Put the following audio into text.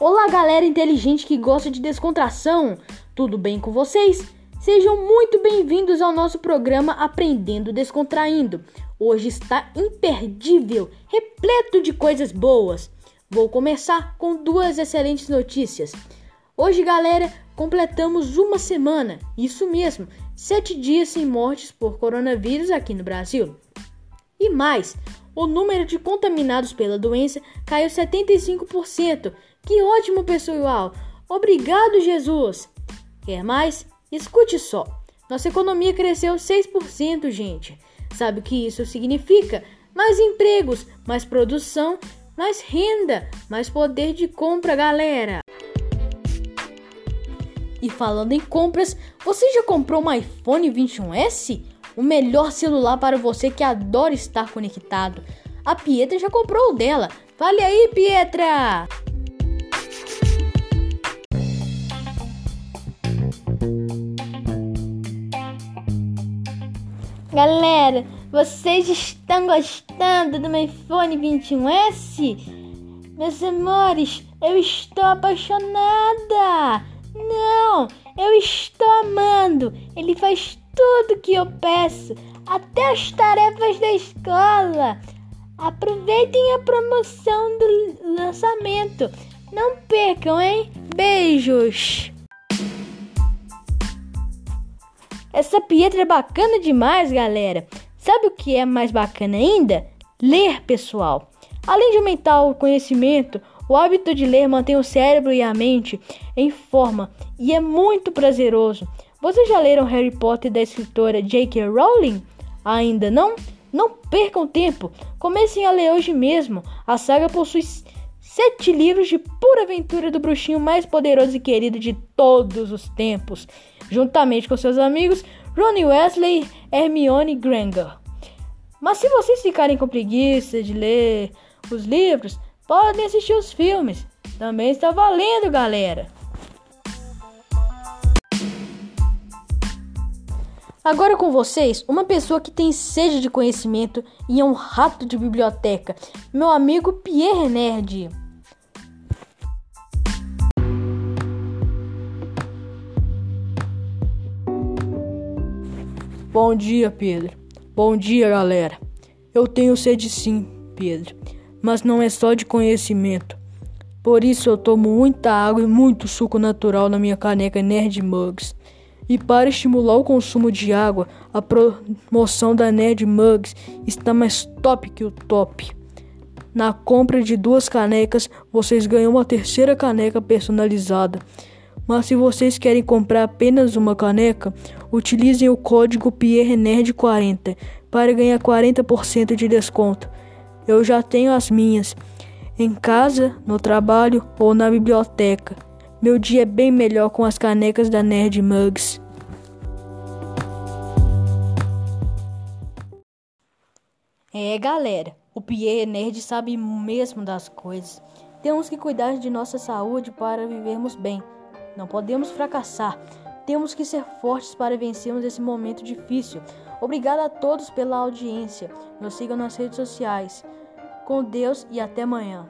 Olá, galera inteligente que gosta de descontração. Tudo bem com vocês? Sejam muito bem-vindos ao nosso programa Aprendendo Descontraindo. Hoje está imperdível, repleto de coisas boas. Vou começar com duas excelentes notícias. Hoje, galera, completamos uma semana, isso mesmo, sete dias sem mortes por coronavírus aqui no Brasil. E mais, o número de contaminados pela doença caiu 75%. Que ótimo, pessoal! Obrigado, Jesus! Quer mais? Escute só. Nossa economia cresceu 6%, gente. Sabe o que isso significa? Mais empregos, mais produção, mais renda, mais poder de compra, galera. E falando em compras, você já comprou um iPhone 21S? O melhor celular para você que adora estar conectado. A Pietra já comprou o dela. Fale aí, Pietra! Galera, vocês estão gostando do meu iPhone 21S? Meus amores, eu estou apaixonada! Não, eu estou amando! Ele faz tudo que eu peço, até as tarefas da escola. Aproveitem a promoção do lançamento. Não percam, hein? Beijos! Essa Pietra é bacana demais, galera. Sabe o que é mais bacana ainda? Ler, pessoal. Além de aumentar o conhecimento, o hábito de ler mantém o cérebro e a mente em forma e é muito prazeroso. Vocês já leram Harry Potter da escritora J.K. Rowling? Ainda não? Não percam tempo! Comecem a ler hoje mesmo. A saga possui sete livros de pura aventura do bruxinho mais poderoso e querido de todos os tempos, juntamente com seus amigos Ron Wesley e Hermione Granger. Mas se vocês ficarem com preguiça de ler os livros, podem assistir os filmes. Também está valendo, galera! Agora com vocês, uma pessoa que tem sede de conhecimento e é um rato de biblioteca, meu amigo Pierre Nerd. Bom dia, Pedro. Bom dia, galera. Eu tenho sede sim, Pedro, mas não é só de conhecimento. Por isso eu tomo muita água e muito suco natural na minha caneca Nerd Mugs. E para estimular o consumo de água, a promoção da Nerd Mugs está mais top que o top. Na compra de duas canecas, vocês ganham uma terceira caneca personalizada. Mas se vocês querem comprar apenas uma caneca, utilizem o código PierreNerd40 para ganhar 40% de desconto. Eu já tenho as minhas, em casa, no trabalho ou na biblioteca. Meu dia é bem melhor com as canecas da Nerd Mugs. É, galera, o Pierre Nerd sabe mesmo das coisas. Temos que cuidar de nossa saúde para vivermos bem. Não podemos fracassar. Temos que ser fortes para vencermos esse momento difícil. Obrigado a todos pela audiência. Nos sigam nas redes sociais. Com Deus e até amanhã.